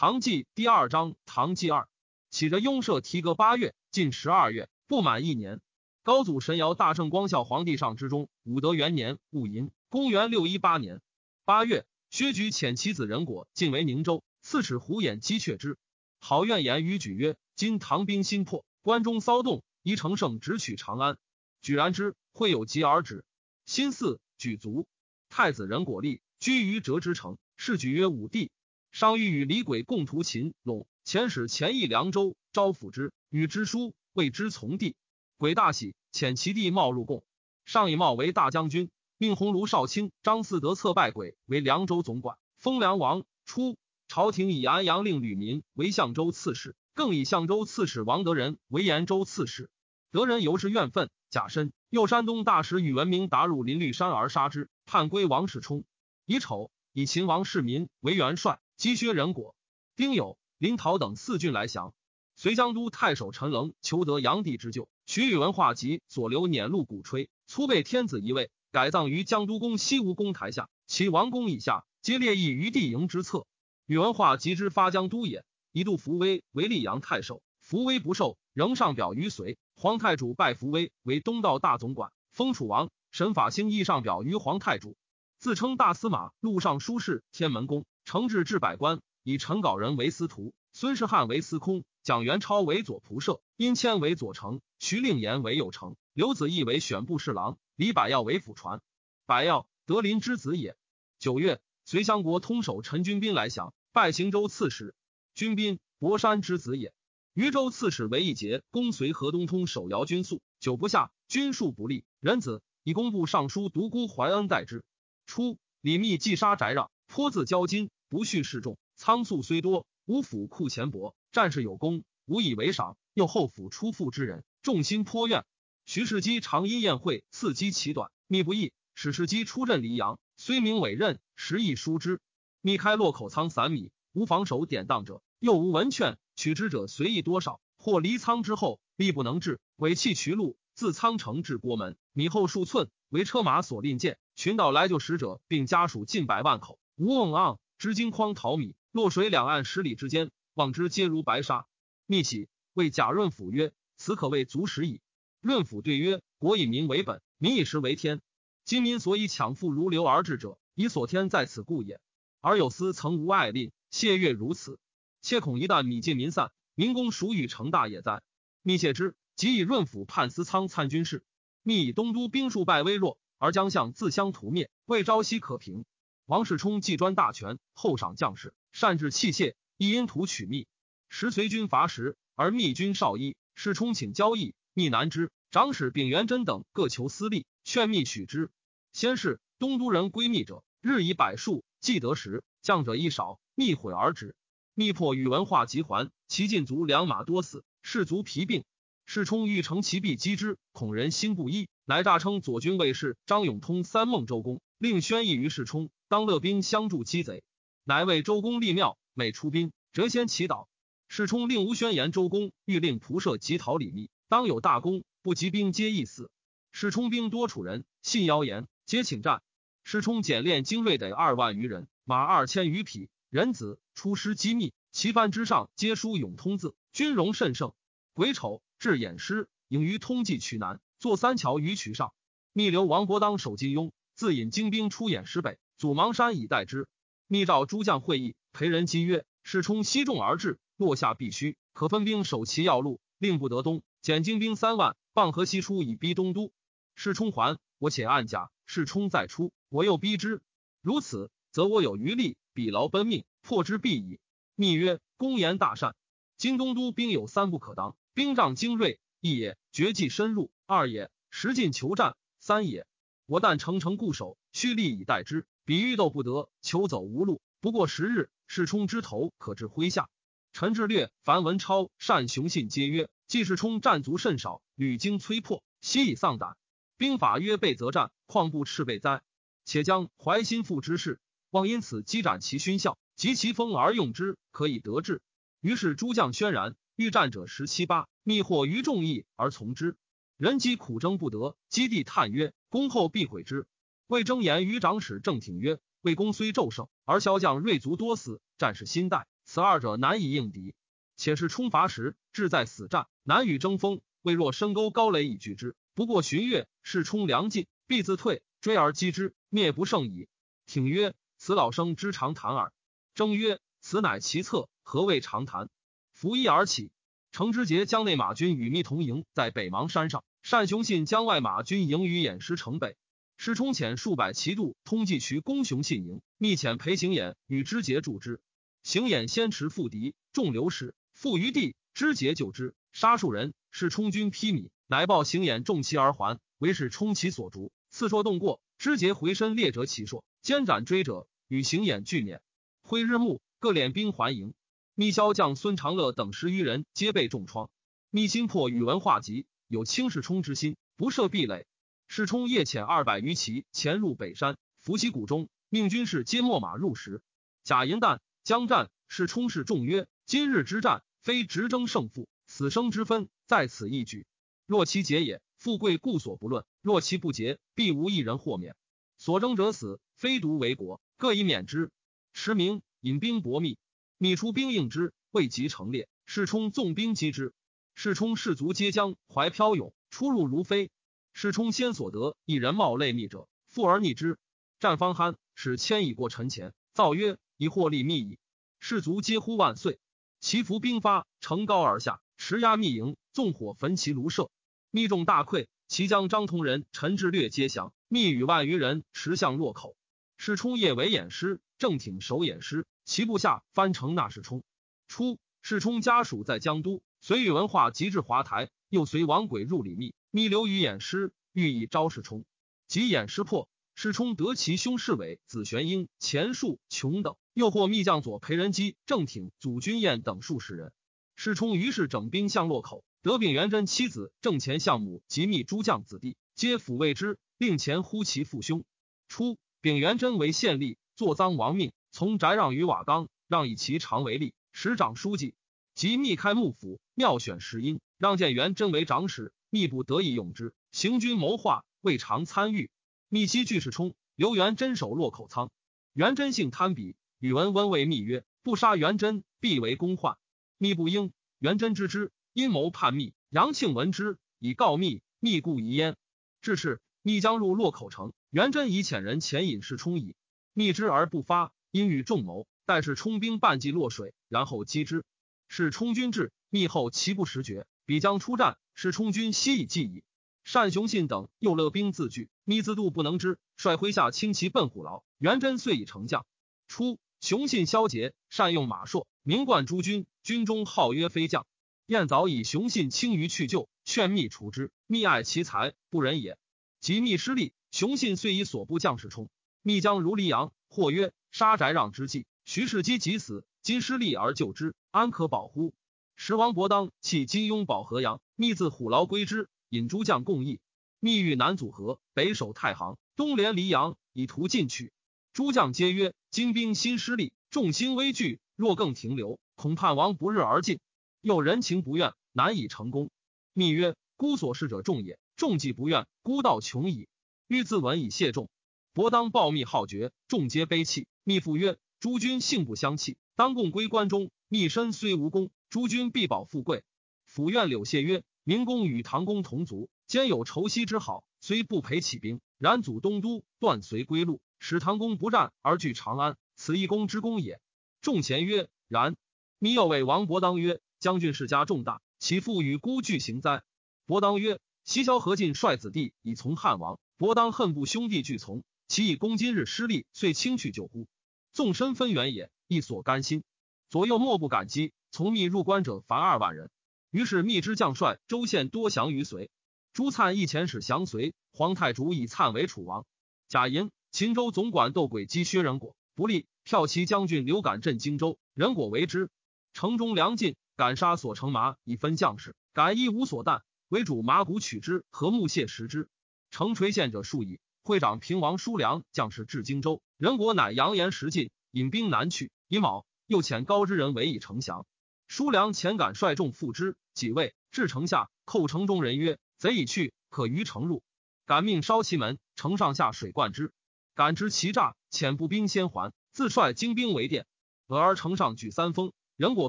唐纪第二章，唐纪二起着雍赦提革八月，近十二月，不满一年。高祖神尧大圣光孝皇帝上之中，武德元年戊寅，公元六一八年八月，薛举遣其子仁果进为宁州，刺史胡衍击却之。好怨言于举曰：“今唐兵新破，关中骚动，宜乘胜直取长安。”举然之，会有疾而止。新四举卒，太子仁果立，居于折之城，是举曰武帝。商欲与李轨共图秦陇，遣使前邑凉州，招抚之，与之书，谓之从弟。轨大喜，遣其弟茂入贡。上以茂为大将军，命鸿胪少卿张嗣德策拜轨为凉州总管，封凉王。初，朝廷以安阳令吕民为相州刺史，更以相州刺史王德仁为延州刺史。德仁由是怨愤，假身右山东大使宇文明打入林绿山而杀之，叛归王世充。乙丑，以秦王世民为元帅。击薛仁果、丁酉、临洮等四郡来降。随江都太守陈棱求得炀帝之救，取宇文化及所留辇路鼓吹，粗备天子一位，改葬于江都宫西吴宫台下。其王宫以下，皆列邑于帝营之侧。宇文化及之发江都也，一度扶威为溧阳太守，扶威不受，仍上表于隋。皇太主拜伏威为东道大总管，封楚王。神法兴亦上表于皇太主，自称大司马、录尚书事、天门公。承制至百官，以陈稿人为司徒，孙世汉为司空，蒋元超为左仆射，殷谦为左丞，徐令言为右丞，刘子义为选部侍郎，李百药为辅传。百药，德林之子也。九月，隋襄国通守陈军兵来降，拜行州刺史。军兵，博山之子也。渝州刺史为一节，公随河东通守姚军宿，久不下，军数不利，人子以工部尚书独孤怀恩代之。初，李密既杀翟让，颇自交金。不恤示众，仓粟虽多，无府库钱帛，战士有功，无以为赏。又后府出富之人，众心颇怨。徐世基常因宴会，伺机其短，密不易。史世基出镇黎阳，虽名委任，实亦疏之。密开洛口仓散米，无防守典当者，又无文券，取之者随意多少。或离仓之后，力不能至，尾弃渠路，自仓城至郭门，米后数寸，为车马所令箭。群岛来救使者，并家属近百万口，无瓮盎。知金筐淘米，洛水两岸十里之间，望之皆如白沙。密启谓贾润甫曰：“此可谓足食矣。”润甫对曰：“国以民为本，民以食为天。今民所以抢富如流而治者，以所天在此故也。而有司曾无爱吝，谢月如此，切恐一旦米尽民散，民工孰与成大也哉？”密谢之，即以润甫判司仓参军事。密以东都兵数败微弱，而将相自相屠灭，未朝夕可平。王世充既专大权，厚赏将士，善治器械，亦因图取密。时随军伐时，而密军少一，世充请交易，密难之。长史秉元贞等各求私利，劝密许之。先是，东都人归密者，日以百数，既得时，将者亦少，密毁而止。密破宇文化及还，其禁卒良马多死，士卒疲病。世充欲乘其弊击之，恐人心不一，乃诈称左军卫士张永通三孟周公，令宣议于世充。当乐兵相助击贼，乃为周公立庙。每出兵，谪仙祈祷。世充令吴宣言周公，欲令仆射及讨李密，当有大功，不及兵皆易死。世充兵多楚人，信谣言，皆请战。世充简练精锐得二万余人，马二千余匹，人子出师机密，旗幡之上皆书永通字，军容甚盛。癸丑，至偃师，迎于通济渠南，坐三桥于渠上。密留王伯当守金庸，自引精兵出演师北。祖芒山以待之。密召诸将会议，裴仁基曰：“世冲西众而至，落下必须，可分兵守其要路，令不得东。减精兵三万，傍河西出，以逼东都。世冲还，我且暗甲。世冲再出，我又逼之。如此，则我有余力，比劳奔命，破之必矣。”密曰：“公言大善。今东都兵有三不可当：兵仗精锐，一也；绝技深入，二也；实进求战，三也。我但诚诚固守，蓄力以待之。”比欲斗不得，求走无路。不过十日，世冲之头可至麾下。陈志略、樊文超、单雄信皆曰：季世冲战卒甚少，屡经摧破，悉以丧胆。兵法曰备则战，况不赤备哉？且将怀心腹之事，望因此积斩其勋效，及其锋而用之，可以得志。于是诸将轩然，欲战者十七八，密获于众议而从之。人机苦争不得，基地叹曰：攻后必毁之。魏征言于长史郑挺曰：魏公虽骤胜，而骁将锐卒多死，战士心殆，此二者难以应敌。且是冲伐时志在死战，难与争锋。未若深沟高垒以拒之，不过旬月，势冲粮尽，必自退，追而击之，灭不胜矣。挺曰：此老生之常谈耳。征曰：此乃其策，何谓常谈？拂衣而起。程之节将内马军与密同营，在北邙山上。单雄信将外马军营于偃师城北。师冲遣数百骑度通济渠攻雄信营，密遣裴行衍与之节助之。行衍先持复敌，众流失。复于地，知节救之，杀数人，是充军披靡，乃报行眼重其而还，为使充其所逐，刺硕动过，知节回身猎折其硕，肩斩追者，与行眼俱免。挥日暮，各敛兵还营。密骁将孙长乐等十余人皆被重创。密心破宇文化及，有轻视冲之心，不设壁垒。世冲夜遣二百余骑潜入北山，伏其谷中，命军士皆秣马入石。贾银旦将战，世冲是众曰：今日之战。非直争胜负，死生之分在此一举。若其节也，富贵故所不论；若其不节，必无一人获免。所争者死，非独为国，各以免之。驰名引兵搏密，密出兵应之，未及成列。世冲纵兵击之，世冲士卒皆将怀飘勇，出入如飞。世冲先所得一人冒泪密者，富而逆之。战方酣，使千已过陈前，造曰：“以获利密矣。”士卒皆呼万岁。其伏兵发，乘高而下，持压密营，纵火焚其庐舍。密众大溃，其将张同仁、陈志略皆降。密与万余人持向洛口。世冲夜为掩师，正挺守掩师，其部下翻城纳世冲。初，世冲家属在江都，随宇文化及至华台，又随王轨入李密。密留于掩师，欲以招世冲。及掩师破，世冲得其兄侍卫子玄英、钱树、穷等。又获密将左裴仁基、郑挺、祖君彦等数十人。世冲于是整兵向洛口，得丙元贞妻子郑前相母及密诸将子弟，皆抚慰之，令前呼其父兄。初，丙元贞为县吏，坐赃亡命，从翟让于瓦岗，让以其长为吏，使长书记。即密开幕府，妙选时英，让见元贞为长史，密不得已用之。行军谋划，未尝参与。密期拒世冲，留元贞守洛口仓。元贞性贪鄙。宇文温为密曰：“不杀元贞，必为公患。”密不应。元贞知之，阴谋叛密。杨庆闻之，以告密。密故疑焉。至是，密将入洛口城，元贞以遣人前引士冲矣。密之而不发，因与众谋，待是冲兵半骑落水，然后击之。是冲军至，密后其不时绝，彼将出战，是冲军悉以计矣。单雄信等又勒兵自拒，密自度不能之，率麾下轻骑奔虎牢。元贞遂以成将。初。雄信萧节，善用马硕，名冠诸军，军中号曰飞将。燕早以雄信轻于去就，劝密除之。密爱其才，不仁也。及密失利，雄信遂以所部将士冲。密将如黎阳，或曰杀翟让之计。徐世基即死，今失利而救之，安可保乎？时王伯当弃金庸保河阳，密自虎牢归之，引诸将共议。密欲南阻河，北守太行，东连黎阳，以图进取。诸将皆曰：“金兵新失利，众心危惧。若更停留，恐叛王不日而尽。又人情不愿，难以成功。”密曰：“孤所事者众也，众既不愿，孤道穷矣。欲自刎以谢众。”伯当报密好绝，众皆悲泣。密复曰：“诸君性不相弃，当共归关中。密身虽无功，诸君必保富贵。”府院柳谢曰：“明公与唐公同族，兼有仇息之好，虽不陪起兵，然祖东都断随归路。”使唐公不战而据长安，此一公之功也。众贤曰：然。密又谓王伯当曰：将军世家重大，其父与孤俱行哉？伯当曰：西萧何进率子弟以从汉王，伯当恨不兄弟俱从，其以公今日失利，遂轻去救乎？纵身分远也，亦所甘心。左右莫不感激。从密入关者凡二万人。于是密之将帅周宪多降于隋。朱粲亦遣使降隋。皇太主以粲为楚王。贾银。秦州总管斗鬼击薛仁果不利，骠骑将军刘敢镇荆州，仁果为之。城中粮尽，敢杀所乘马以分将士。敢一无所啖，为主马骨取之，和木屑食之。城垂县者数矣。会长平王叔良将士至荆州，仁果乃扬言食尽，引兵南去。乙卯，又遣高之人为以城降。叔良遣敢率众赴之，几位至城下，寇城中人曰：“贼已去，可于城入。”敢命烧其门，城上下水灌之。感知其诈，遣步兵先还，自率精兵为殿。俄而城上举三峰，任果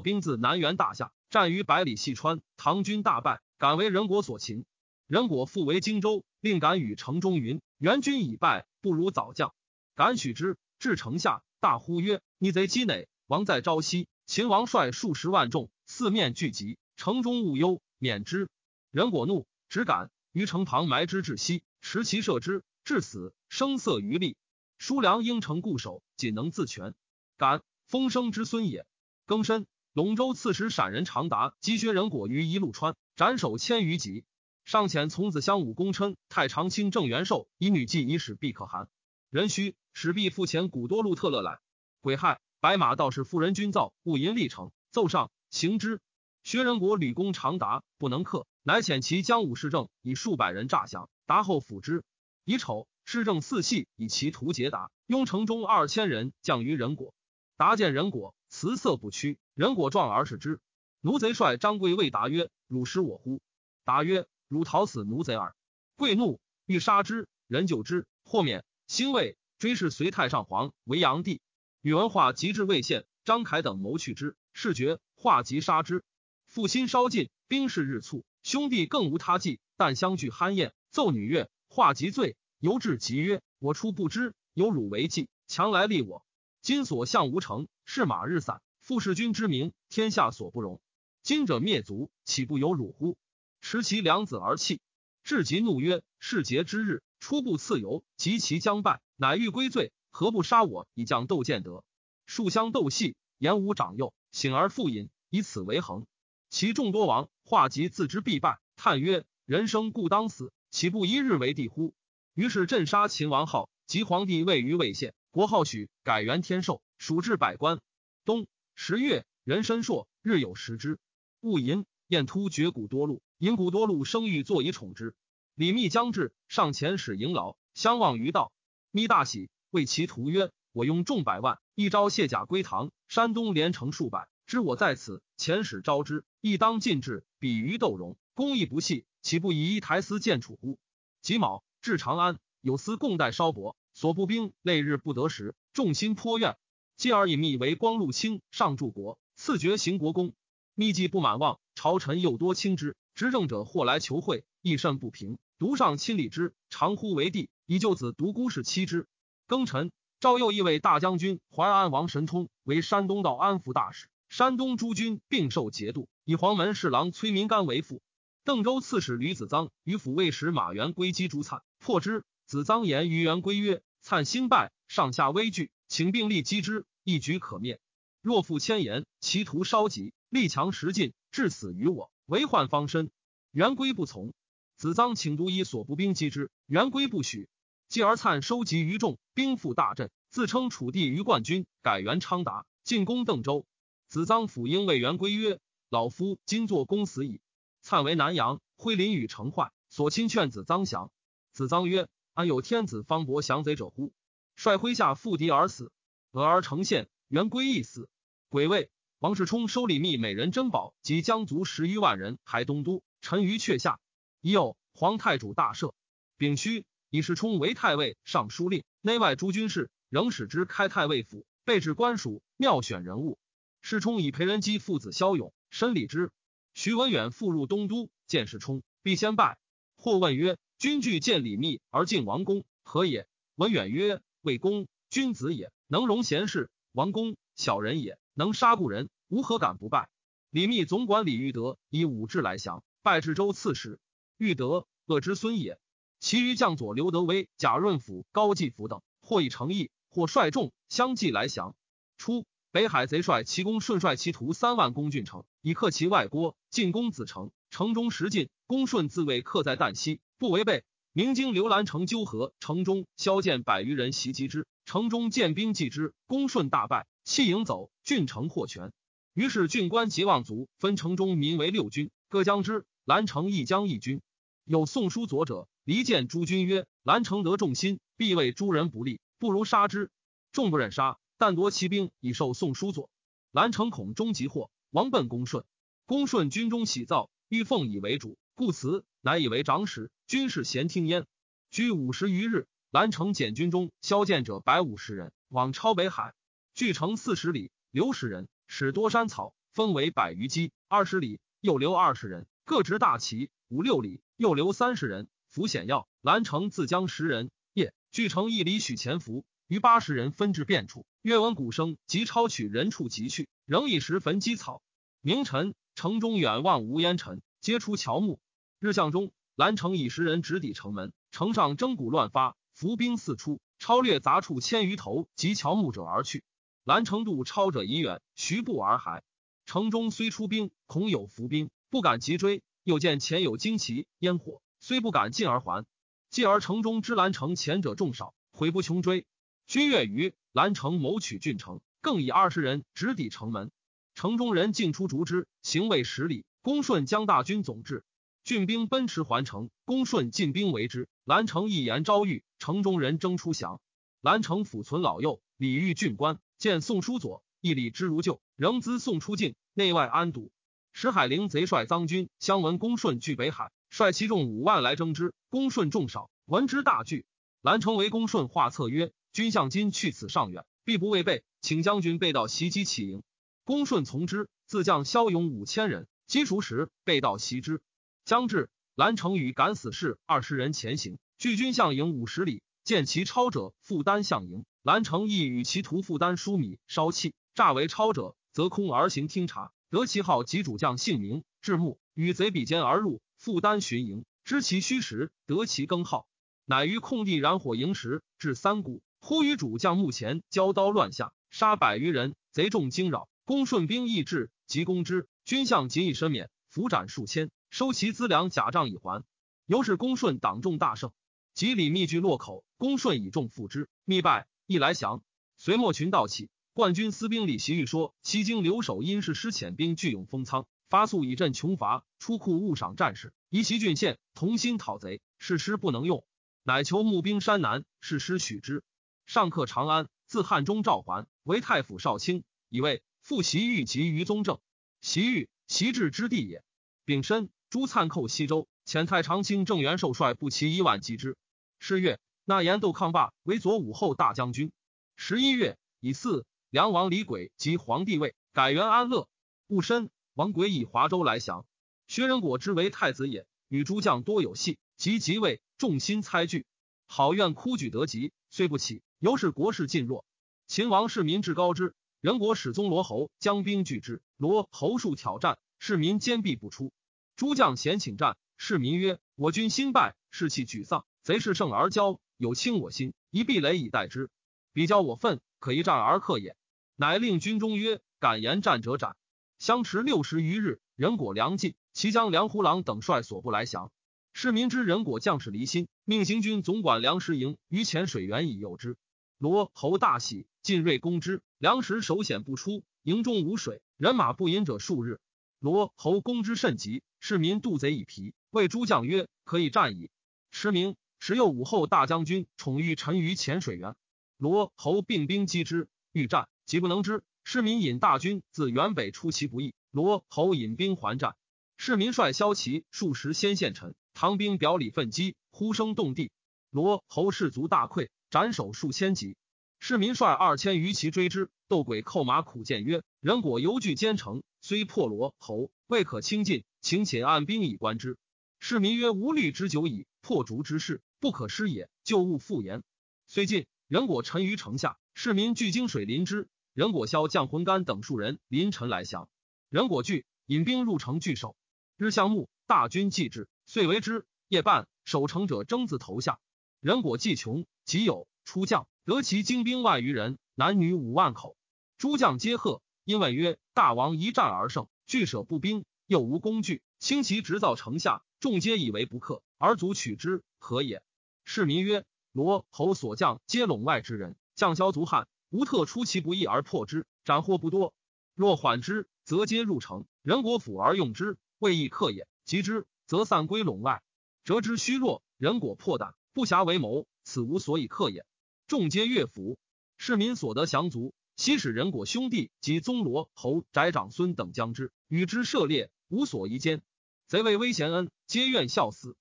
兵自南原大夏，战于百里细川，唐军大败，敢为任果所擒。任果复为荆州，令敢与城中云：“援军已败，不如早降。”敢许之，至城下，大呼曰：“逆贼积馁！王在朝夕。秦王率数十万众，四面聚集，城中勿忧，免之。”任果怒，只敢于城旁埋之至西，持其射之，至死，声色余力。叔良应城固守，仅能自全。敢风生之孙也。庚申，陇州刺史陕人常达击薛仁果于一路川，斩首千余级。上遣从子相武公琛、太常卿郑元寿以女妓以使必可汗。壬戌，使必复遣古多禄特勒来。癸亥，白马道士夫人君造戊寅历城，奏上行之。薛仁国吕公常达不能克，乃遣其将武士政以数百人诈降，达后辅之。以丑，施政四系以其图解达，雍城中二千人降于仁果。达见仁果，辞色不屈。仁果状而使之。奴贼帅张贵谓达曰：“汝失我乎？”答曰。如讨死奴贼耳，贵怒欲杀之，人救之，豁免。兴魏追谥隋太上皇为炀帝。宇文化及至魏县，张凯等谋去之，事觉，化及杀之。父心稍尽，兵势日促，兄弟更无他计，但相聚酣宴，奏女乐，化及醉，犹至即曰：“我初不知，有汝为计，强来立我。今所向无成，是马日散，复弑君之名，天下所不容。今者灭族，岂不有辱乎？”持其两子而泣，至极怒曰：“世节之日，初不赐游，及其将败，乃欲归罪，何不杀我以降窦建德？”数相斗戏，言无长幼，醒而复饮，以此为衡。其众多亡，化及自知必败，叹曰：“人生故当死，岂不一日为帝乎？”于是镇杀秦王号，及皇帝位于魏县，国号许，改元天寿，属至百官。冬十月，人参硕，日有食之。戊寅，燕突绝谷多禄。引古多禄生育，坐以宠之。李密将至，上前使迎劳，相望于道。密大喜，谓其徒曰：“我用众百万，一朝卸甲归唐。山东连城数百，知我在此，遣使招之，亦当尽至。比于窦融，公亦不细，岂不以一台司见楚乎？”己卯，至长安，有司共代稍薄，所部兵累日不得食，众心颇怨。继而以密为光禄卿，上柱国，赐爵行国公。密既不满望，朝臣又多轻之。执政者或来求会，亦甚不平。独上亲礼之，常呼为帝，以救子独孤氏妻之。庚辰，赵右义为大将军淮安王神通为山东道安抚大使。山东诸军并受节度，以黄门侍郎崔民干为父。邓州刺史吕子臧与抚卫使马援归击朱粲，破之。子臧言于元归曰：“粲新败，上下危惧，请并力击之，一举可灭。若复千言，其徒稍急，力强时尽，至死于我。”为患方身，元归不从。子臧请独以所部兵击之，元归不许。继而粲收集于众，兵赴大振，自称楚地于冠军，改元昌达，进攻邓州。子臧辅应谓元归曰：“老夫今作公死矣。”粲为南阳，挥临与城坏，所亲劝子臧降。子臧曰：“安有天子方伯降贼者乎？”率麾下负敌而死。俄而成县，元归亦死。癸未。王世充收礼密美人珍宝及江族十余万人，还东都，沉于阙下。已有皇太主大赦。丙戌，以世充为太尉、尚书令，内外诸军事，仍使之开太尉府，备置官署，妙选人物。世充以裴仁基父子骁勇，申礼之。徐文远复入东都，见世充，必先拜。或问曰：“君惧见礼密而敬王公，何也？”文远曰：“魏公君子也，能容贤士；王公小人也。”能杀故人，吾何敢不拜？李密总管李玉德以武志来降，拜至州刺史。玉德恶之孙也。其余将佐刘德威、贾润甫、高继甫等，或以诚意，或率众相继来降。初，北海贼帅齐公顺率其徒三万攻郡城，以克其外郭，进攻子城。城中十进，公顺自谓克在旦夕，不违背。明经刘兰城纠合，城中萧剑百余人袭击之，城中见兵继之，公顺大败。弃营走，郡城获全。于是郡官及望族分城中民为六军，各将之。兰城一将一军。有宋书佐者，离间诸军曰：“兰城得众心，必为诸人不利，不如杀之。”众不忍杀，但夺其兵以受宋书佐。兰城恐终即祸，王奔公顺。公顺军中喜造，欲奉以为主，故辞，乃以为长史。军士咸听焉。居五十余日，兰城减军中骁剑者百五十人，往超北海。距城四十里，留十人使多山草，分为百余基，二十里，又留二十人，各执大旗；五六里，又留三十人，伏险要。兰城自将十人，夜聚城一里许前伏，余八十人分至便处。越闻鼓声，即抄取人处即去，仍以石焚积草。明晨，城中远望无烟尘，皆出乔木。日向中，兰城以十人直抵城门，城上征鼓乱发，伏兵四出，超掠杂处千余头及乔木者而去。兰城渡超者已远，徐步而还。城中虽出兵，恐有伏兵，不敢急追。又见前有旌旗烟火，虽不敢进而还。继而城中之兰城前者众少，悔不穷追。君越于兰城谋取郡城，更以二十人直抵城门。城中人尽出逐之，行未十里，公顺将大军总至，郡兵奔驰还城。公顺进兵围之，兰城一言招谕，城中人争出降。兰城府存老幼，礼遇郡官见宋书左，一礼之如旧，仍资宋出境，内外安堵。石海陵贼帅臧军相闻公顺据北海，率其众五万来征之。公顺众少，闻之大惧。兰城为公顺画策曰。君向今去此上远，必不未备，请将军备道袭击起营。公顺从之，自将骁勇五千人，击熟时备道袭之。将至，兰城与敢死士二十人前行，距军向营五十里，见其超者，负担向营。兰城亦与其徒负担疏米烧气，诈为超者，则空而行听察，得其号及主将姓名，至目与贼比肩而入，负担巡营，知其虚实，得其更号，乃于空地燃火营时，至三谷。忽与主将墓前交刀乱下，杀百余人，贼众惊扰。公顺兵亦至，即攻之。军相仅以身免，伏斩数千，收其资粮甲仗以还。由是公顺党众大胜。及李密据洛口，公顺以众复之，密败，亦来降。隋末群盗起，冠军司兵李袭玉说：西京留守因是师遣兵，聚勇封仓，发粟以赈穷乏，出库勿赏战士，移其郡县，同心讨贼。是师不能用，乃求募兵山南，是师许之。上克长安，自汉中召还，为太府少卿，以为复袭玉及于宗正。袭玉，袭至之地也。丙申，朱粲寇西周，遣太常卿郑元寿率步骑一万击之。是月，纳言窦抗霸为左武后大将军。十一月，以四梁王李轨及皇帝位，改元安乐。戊申，王轨以华州来降。薛仁果之为太子也，与诸将多有隙，及即位，众心猜惧，好愿哭举得吉，虽不起。由是国势尽弱，秦王市民至高之，人国始宗罗侯将兵拒之，罗侯数挑战，市民坚壁不出。诸将咸请战，市民曰：“我军新败，士气沮丧，贼势胜而骄，有轻我心，一避雷以待之，比较我愤，可一战而克也。”乃令军中曰：“敢言战者斩。”相持六十余日，人果粮尽，其将梁胡郎等率所部来降。市民知人果将士离心，命行军总管粮食营于前水源以诱之。罗侯大喜，进锐攻之，粮食守险不出，营中无水，人马不饮者数日。罗侯攻之甚急，市民渡贼以疲，谓诸将曰：“可以战矣。”驰名时又武后大将军宠遇沉于浅水源，罗侯并兵击之，欲战，即不能之。市民引大军自原北出其不意，罗侯引兵还战。市民率骁骑数十先陷沉，唐兵表里奋击，呼声动地。罗侯士卒大溃。斩首数千级，市民率二千余骑追之。斗鬼扣马苦谏曰：“人果犹惧坚城，虽破罗侯，未可轻进，请且按兵以观之。”市民曰：“无虑之久矣，破竹之势不可失也。就勿复言。”虽进，人果沉于城下，市民聚精水临之。人果消将魂干等数人临城来降，人果惧，引兵入城拒守。日向暮，大军既至，遂为之。夜半，守城者争自投下。人果既穷。即有出将，得其精兵万余人，男女五万口。诸将皆贺，因问曰：“大王一战而胜，拒舍步兵，又无工具，轻骑直造城下，众皆以为不克，而卒取之，何也？”市民曰：“罗侯所将皆陇外之人，将骁足悍，无特出其不意而破之，斩获不多。若缓之，则皆入城，人国府而用之，未易克也。及之，则散归陇外，折之虚弱，人果破胆，不暇为谋。”此无所以克也。众皆乐服，市民所得降卒，悉使人果兄弟及宗罗侯宅长孙等将之，与之涉猎，无所疑间。贼为威贤恩，皆愿效死。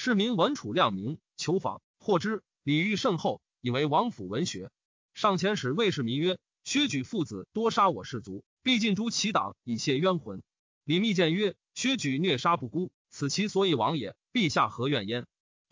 市民闻楚亮明，求访，获之。礼遇甚厚，以为王府文学。上前使魏氏民曰：薛举父子多杀我士卒，必尽诛其党以泄冤魂。李密见曰：“薛举虐杀不孤，此其所以亡也。陛下何怨焉？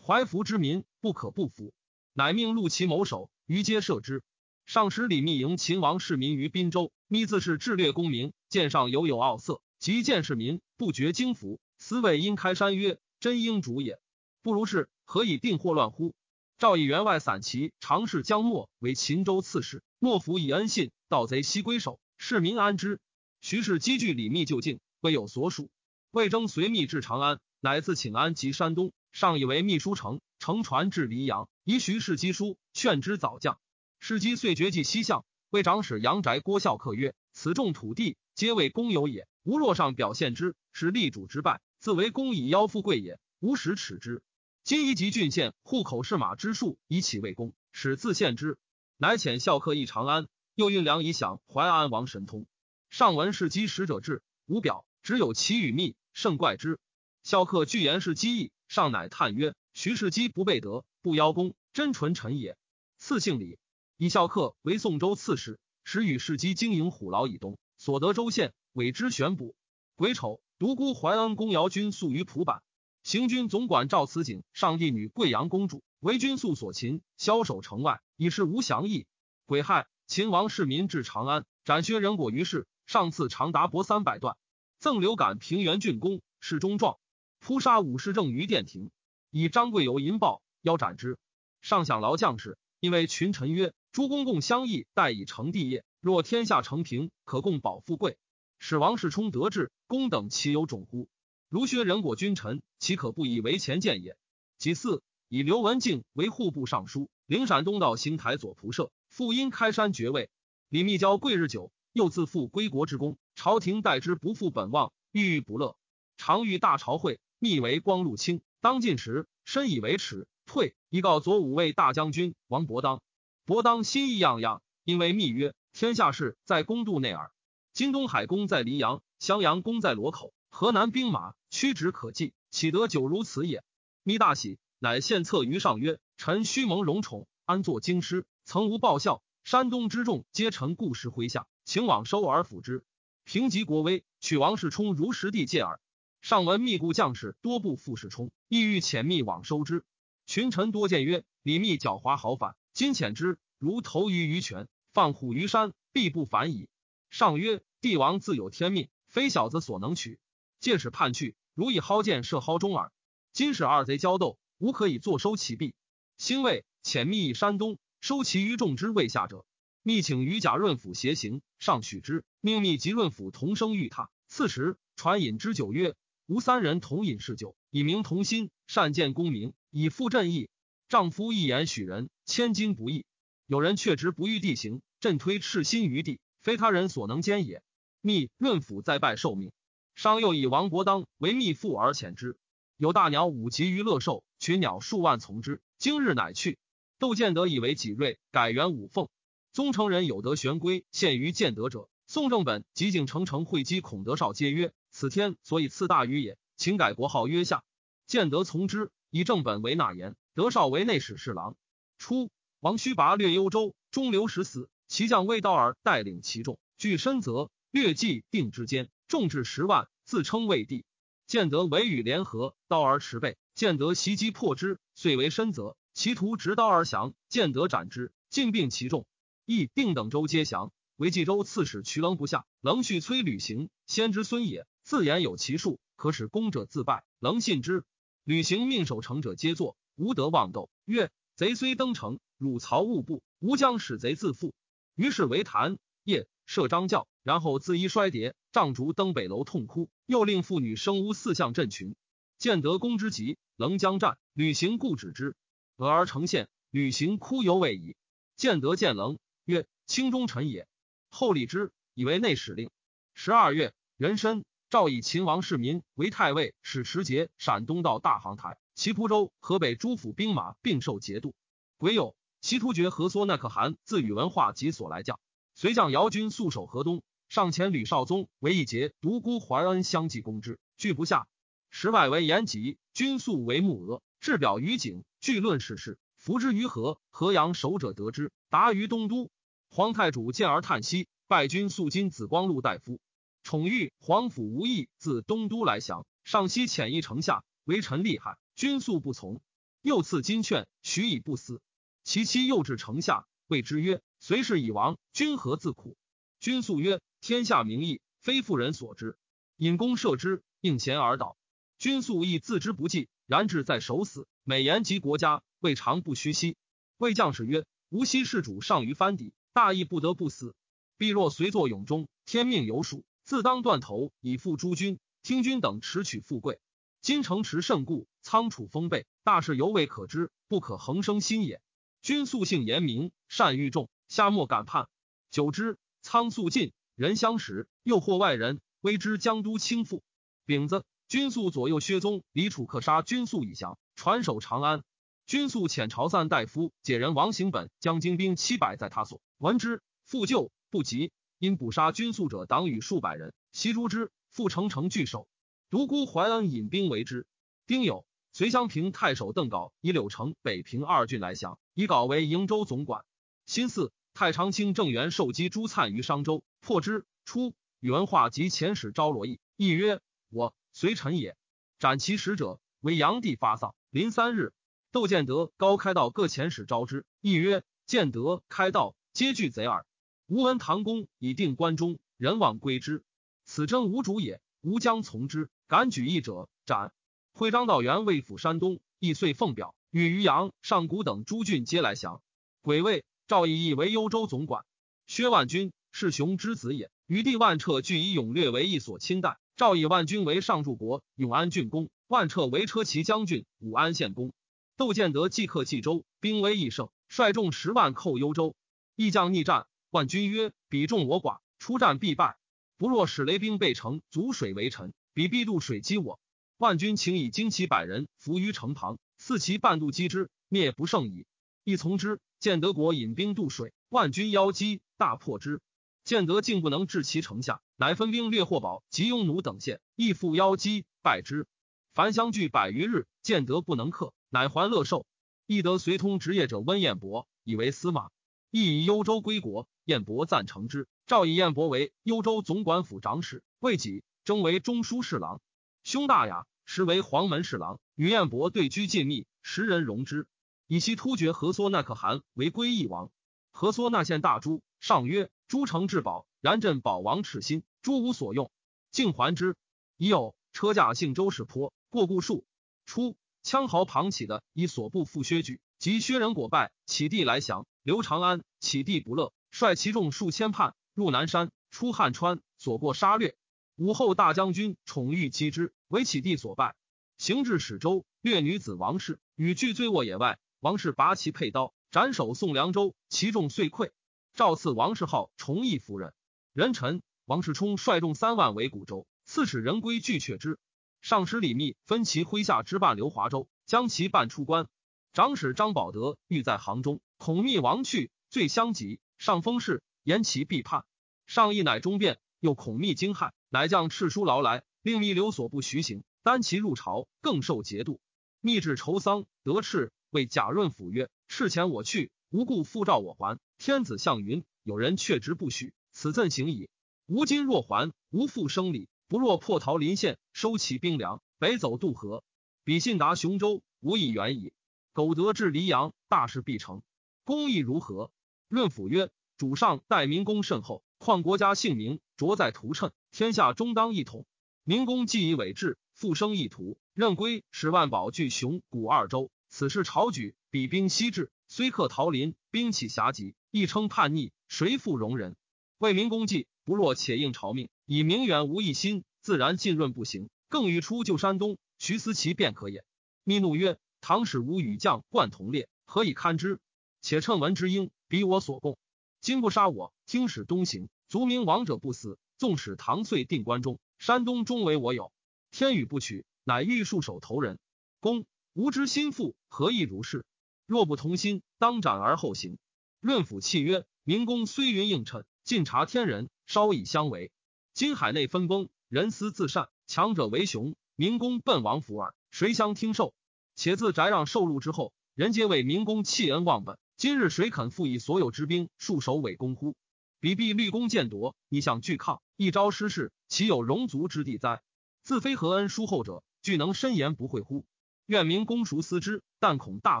怀服之民不可不服。”乃命陆其谋首，于皆赦之。上使李密迎秦王市民于滨州，密自是智略功名，见上犹有傲色，及见市民不觉惊服。司谓因开山曰：“真应主也，不如是，何以定祸乱乎？”赵以员外散骑常侍江默为秦州刺史，莫服以恩信，盗贼悉归首，市民安之。徐氏积聚李密就境，未有所属。魏征随密至长安，乃自请安及山东，上以为秘书丞，乘船至黎阳，以徐氏击书，劝之早降。世基遂绝迹西向，魏长史杨宅郭孝克曰：“此众土地，皆为公有也。吾若上表现之，是立主之败，自为公以邀富贵也。吾实耻之。”今宜及郡县户口是马之数，以起为功，使自献之。乃遣孝客诣长安，又运粮以享淮安王神通。上闻是积使者至，无表，只有其与密，甚怪之。孝客具言是机意，上乃叹曰：“徐世基不备德，不邀功，真纯臣也。”赐姓李，以孝客为宋州刺史，时与世基经营虎牢以东，所得州县，委之选补。癸丑，独孤淮安公姚军宿于蒲坂。行军总管赵慈景上帝女贵阳公主为军宿所擒，枭首城外，以示无降意。癸亥，秦王市民至长安，斩薛人果于市。上赐长达帛三百段，赠刘感平原郡公，示中状。扑杀武士正于殿庭，以张贵友银报，腰斩之。上享劳将士，因为群臣曰：“诸公共相议，待以成帝业。若天下成平，可共保富贵。使王世充得志，公等岂有种乎？”如削人果君臣，岂可不以为前见也？其次，以刘文静为户部尚书，领陕东道行台左仆射，复因开山爵位。李密交贵日久，又自负归国之功，朝廷待之不负本望，郁郁不乐。常遇大朝会，密为光禄卿，当进时，深以为耻，退。以告左武卫大将军王伯当。伯当心意样样，因为密曰：天下事在公度内耳。今东海宫在黎阳，襄阳宫在罗口。河南兵马屈指可计，岂得久如此也？密大喜，乃献策于上曰：“臣虚蒙荣宠，安坐京师，曾无报效。山东之众皆臣故事麾下，请往收而抚之，平及国威，取王世充如实地戒耳。”上闻密故将士多不复世充，意欲遣密往收之。群臣多谏曰：“李密狡猾豪反，今遣之，如投于鱼泉，放虎于山，必不反矣。”上曰：“帝王自有天命，非小子所能取。”借使叛去，如以蒿箭射蒿中耳。今使二贼交斗，吾可以坐收其弊。兴魏遣密以山东，收其余众之未下者。密请于贾润甫携行，上许之。命密及润甫同生御榻。次时传饮之酒曰：“吾三人同饮是酒，以明同心，善见功名，以复朕意。丈夫一言许人，千金不易。有人却直不遇地形，朕推赤心于地，非他人所能兼也。密润甫再拜受命。”商又以王伯当为密父而遣之，有大鸟五级于乐寿，群鸟数万从之。今日乃去。窦建德以为己锐，改元五凤。宗成人有得玄龟，献于建德者。宋正本及景成成会稽孔德绍皆曰：“此天所以赐大禹也。”请改国号曰夏。建德从之，以正本为纳言，德绍为内史侍郎。初，王须拔略幽州，中流矢死，其将魏道尔带领其众，据深泽，略计定之间。众至十万，自称魏帝。建德为与联合，刀而持备。建德袭击破之，遂为深泽。其徒执刀而降，建德斩之，尽并其众。亦定等州皆降。为冀州刺史渠棱不下，棱续催履行，先之孙也。自言有其术，可使攻者自败。棱信之。履行命守城者皆坐，无德妄斗。曰：贼虽登城，汝曹勿怖，吾将使贼自负。于是为谈。夜设张教，然后自衣衰跌，杖烛登北楼痛哭。又令妇女生屋四象镇群。见得公之急，棱将战，履行故止之。俄而成县，履行哭犹未已。见得见棱曰：“卿忠臣也。”后立之，以为内史令。十二月，壬申，诏以秦王世民为太尉，使持节陕东道大行台、齐蒲州、河北诸府兵马并受节度。癸酉，齐突厥何缩那可汗自宇文化及所来将。随将姚军速守河东，上前吕少宗为一节独孤怀恩相继攻之，拒不下。时外为延吉，军速为木额，置表于景，据论世事。伏之于河，河阳守者得之，达于东都。皇太主见而叹息，拜君素金紫光禄大夫，宠遇皇甫无义自东都来降，上西遣一城下，为臣厉害，君素不从。又赐金券，许以不死。其妻又至城下，谓之曰：“随氏已亡，君何自苦？”君素曰：“天下名义，非妇人所知。引弓射之，应贤而倒。君素亦自知不济，然志在守死。美言及国家，未尝不虚息。谓将士曰：‘吾昔事主上于藩邸，大义不得不死。必若随作俑中，天命有属，自当断头，以复诸君。听君等持取富贵。今城池甚固，仓储丰备，大事犹未可知，不可恒生心也。君素性严明，善御众，夏末敢叛。久之，仓粟尽，人相识，又获外人，微之江都倾覆。丙子，君素左右薛宗、李楚克杀君素以降，传守长安。君素遣朝散大夫解人王行本将精兵七百在他所，闻之复救不及，因捕杀君素者党羽数百人，袭诛之，复城城拒守。独孤怀恩引兵为之。丁酉，隋襄平太守邓镐以柳城、北平二郡来降，以镐为瀛州总管。辛巳。太常卿郑元受击朱粲于商州，破之。初，宇文化及前使招罗义，义曰：“我随臣也。”斩其使者，为炀帝发丧。临三日，窦建德、高开道各遣使招之，义曰：“建德、开道皆惧贼耳。吾闻唐公以定关中，人往归之。此真无主也，吾将从之。敢举义者，斩。”徽章道元为府山东，亦遂奉表，与渔阳、上谷等诸郡皆来降。癸未。赵义义为幽州总管，薛万军是雄之子也。余弟万彻俱以勇略为一所亲代。赵以万军为上柱国永安郡公，万彻为车骑将军武安县公。窦建德即克冀州，兵威益盛，率众十万寇幽州。义将逆战，万军曰：“彼众我寡，出战必败。不若使雷兵备城，阻水为臣，彼必渡水击我。”万军请以精骑百人伏于城旁，四骑半渡击之，灭不胜矣。亦从之。建德国引兵渡水，万军邀击，大破之。建德竟不能治其城下，乃分兵掠霍宝及雍奴等县，亦复邀击，败之。凡相聚百余日，建德不能克，乃还乐寿。亦得随通职业者温彦博，以为司马。亦以幽州归国，彦博赞成之。诏以彦博为幽州总管府长史，未己征为中书侍郎。兄大雅，实为黄门侍郎，与彦博对居近密，时人容之。以其突厥和缩那可汗为归义王，和缩那县大诸上曰：“诸城至宝，然朕宝王赤心，诸无所用，竟还之。”已有车驾幸周氏坡过故树。初，羌豪庞起的以所部复薛举，及薛仁果败，起地来降。刘长安起地不乐，率其众数千叛入南山，出汉川，所过杀掠。武后大将军宠遇击之，为起地所败。行至始州，掠女子王氏，与俱醉卧野外。王氏拔其佩刀，斩首送凉州，其众遂溃。赵赐王氏号崇义夫人。人臣王世充率众三万围古州，刺史人归拒却之。上使李密分其麾下之半刘华州，将其半出关。长史张保德欲在杭中，恐密王去，罪相及。上封事，言其必叛。上意乃中变，又恐密惊骇，乃将敕书劳来，令密留所不徐行，单其入朝，更受节度。密至愁丧，得敕。为贾润甫曰：“事前我去，无故复召我还。天子向云，有人却之不许，此赠行矣。吾今若还，无复生礼。不若破桃林县，收其兵粮，北走渡河，比信达雄州，无以远矣。苟得至黎阳，大事必成。公义如何？”润甫曰：“主上待民公甚厚，况国家姓名，着在图谶，天下终当一统。民公既以伟志，复生意图，任归使万宝聚雄古二州。”此事朝举，比兵西至，虽克桃林，兵起狭急，亦称叛逆，谁复容人？为民公计，不若且应朝命，以明远无一心，自然浸润不行。更欲出救山东，徐思齐便可也。密怒曰：“唐使无与将贯同列，何以堪之？且趁闻之应，比我所共。今不杀我，听使东行，卒明亡者不死。纵使唐遂定关中，山东终为我有。天与不取，乃欲束手投人。公。”吾知心腹何意如是？若不同心，当斩而后行。润甫泣曰：“明公虽云应谶，尽察天人，稍以相违。今海内分崩，人思自善，强者为雄。明公奔王府耳，谁相听受？且自翟让受禄之后，人皆为明公弃恩忘本。今日谁肯复以所有之兵戍守伪公乎？彼必立功见夺，逆向拒抗，一朝失势，岂有容足之地哉？自非何恩书厚者，俱能深言不讳乎？愿明公熟思之，但恐大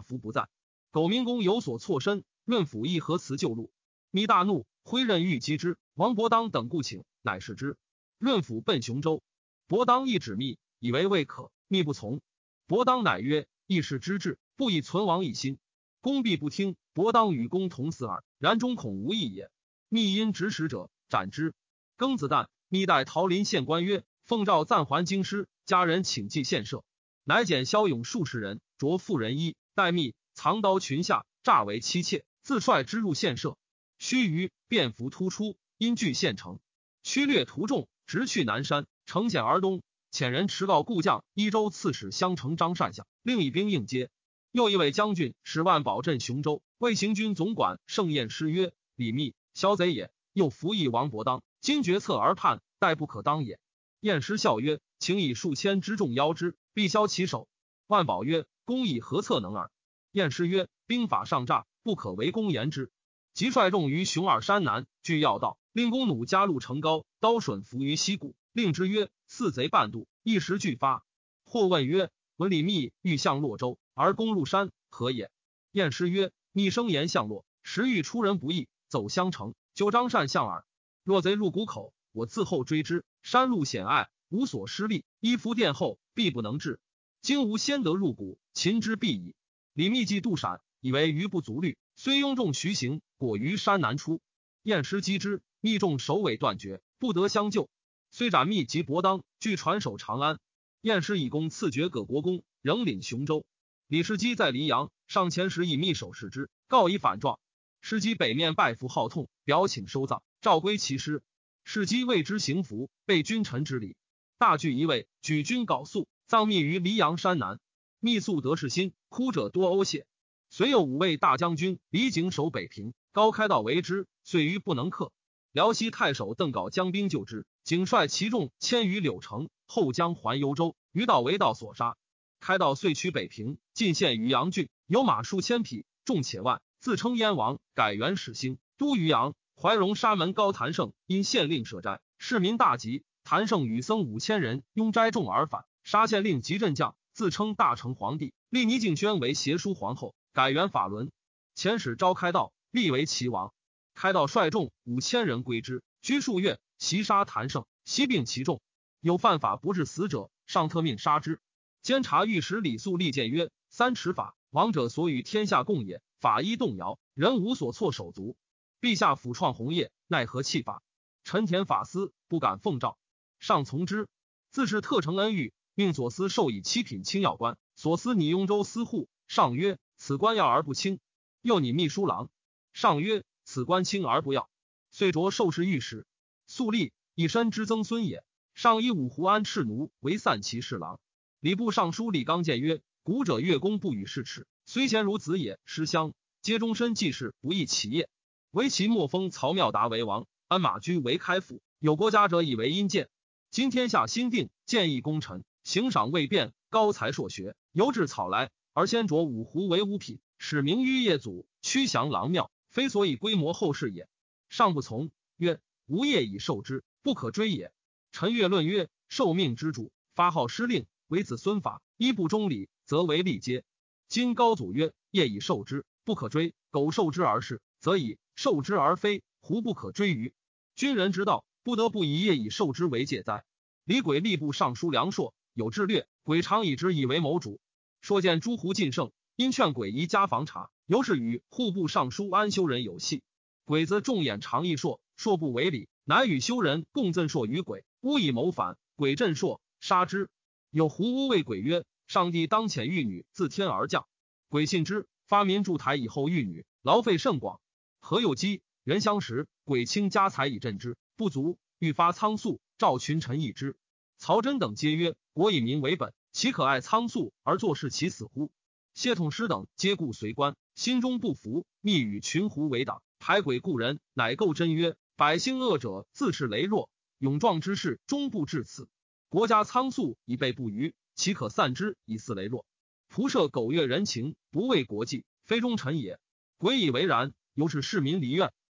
福不在。苟明公有所错身，润府亦何辞旧路？密大怒，挥刃欲击之。王伯当等故请，乃是之。润府奔雄州，伯当亦止密，以为未可，密不从。伯当乃曰：“义士之志，不以存亡一心。公必不听。伯当与公同死耳，然终恐无益也。密因指使者，斩之。庚子旦，密代桃林县官曰。”奉诏暂还京师，家人请祭献社，乃减骁勇数十人，着妇人衣，待密藏刀群下，诈为妻妾，自率之入献社。须臾，便服突出，因据县城。驱掠途众，直去南山，乘险而东。遣人持告故将一州刺史襄城张善相，另以兵应接。又一位将军使万保镇雄州，魏行军总管盛宴诗曰：“李密，骁贼也。又服役王伯当，今决策而叛，待不可当也。”晏师笑曰：“请以数千之众邀之，必消其手。”万宝曰：“公以何策能耳？”晏师曰：“兵法上诈，不可为公言之。”即率众于熊耳山南，据要道，令弓弩加路城高，刀笋伏于溪谷，令之曰：“四贼半渡，一时俱发。”或问曰：“闻李密欲向洛州，而攻入山，何也？”晏师曰：“密生言向洛，时欲出人不意，走襄城，就张善向耳。若贼入谷口。”我自后追之，山路险隘，无所施力，依伏殿后，必不能至。今吾先得入谷，擒之必矣。李密计渡闪，以为余不足虑，虽拥众徐行，果于山南出。燕师击之，密众首尾断绝，不得相救。虽斩密及伯当，俱传守长安。燕师以功赐爵葛国公，仍领雄州。李世基在黎阳，上前时以密手视之，告以反状。世基北面拜服号痛，表请收葬，诏归其师。世基为之行服，备君臣之礼。大聚一位，举军缟素，葬密于黎阳山南。密素得士心，哭者多呕血。遂有五位大将军李景守北平，高开道为之，遂于不能克。辽西太守邓镐将兵救之，景率其众迁于柳城，后将还幽州，于道为道所杀。开道遂取北平，进献于阳郡，有马数千匹，众且万，自称燕王，改元始兴，都于阳。怀荣沙门高谭胜因县令设斋，市民大急。谭胜与僧五千人拥斋众而返，杀县令及镇将，自称大成皇帝，立倪敬轩为协书皇后，改元法伦。遣使召开道，立为齐王。开道率众五千人归之，居数月，袭杀谭胜，悉并其众。有犯法不治死者，上特命杀之。监察御史李肃立谏曰：“三尺法，王者所与天下共也。法一动摇，人无所措手足。”陛下辅创红业，奈何弃法？陈田法司不敢奉诏，上从之。自是特承恩遇，命左司授以七品清要官。所司拟雍州司户。上曰：此官要而不轻。又拟秘书郎。上曰：此官清而不要。遂着受侍御史。肃立一身之曾孙也。上以五湖安赤奴为散骑侍郎。礼部尚书李纲谏曰：古者乐公不与世耻，虽贤如子也。失乡皆终身济世，不易其业。为其莫封曹妙达为王，安马居为开府。有国家者以为阴见。今天下新定，建议功臣，行赏未变，高才硕学，由至草来，而先着五湖为五品，使名于业祖，屈降郎庙，非所以规模后世也。上不从，曰：吾业已受之，不可追也。陈月论曰：受命之主，发号施令，为子孙法，一不忠礼，则为利阶。今高祖曰：业已受之，不可追。苟受之而事，则以。受之而非，胡不可追于？军人之道，不得不以业以受之为戒哉？李轨吏部尚书梁硕有智略，轨常以之以为谋主。硕见诸胡尽胜，因劝轨宜家防察，由是与户部尚书安修人有隙。鬼子重眼常议硕，硕不为礼，乃与修人共赠硕于鬼，诬以谋反。鬼震硕，杀之。有胡巫谓鬼曰：“上帝当遣玉女自天而降。”鬼信之，发民筑台以后，玉女劳费甚广。何有机人相识，鬼倾家财以赈之，不足，欲发仓粟，召群臣议之。曹真等皆曰：“国以民为本，岂可爱仓粟而坐视其死乎？”谢统师等皆故随官，心中不服，密与群狐为党，排鬼故人，乃构真曰：“百姓恶者自恃羸弱，勇壮之士终不至此。国家仓粟以备不虞，岂可散之以肆羸弱？仆射苟越人情，不为国计，非忠臣也。鬼以为然。”由是市民离怨，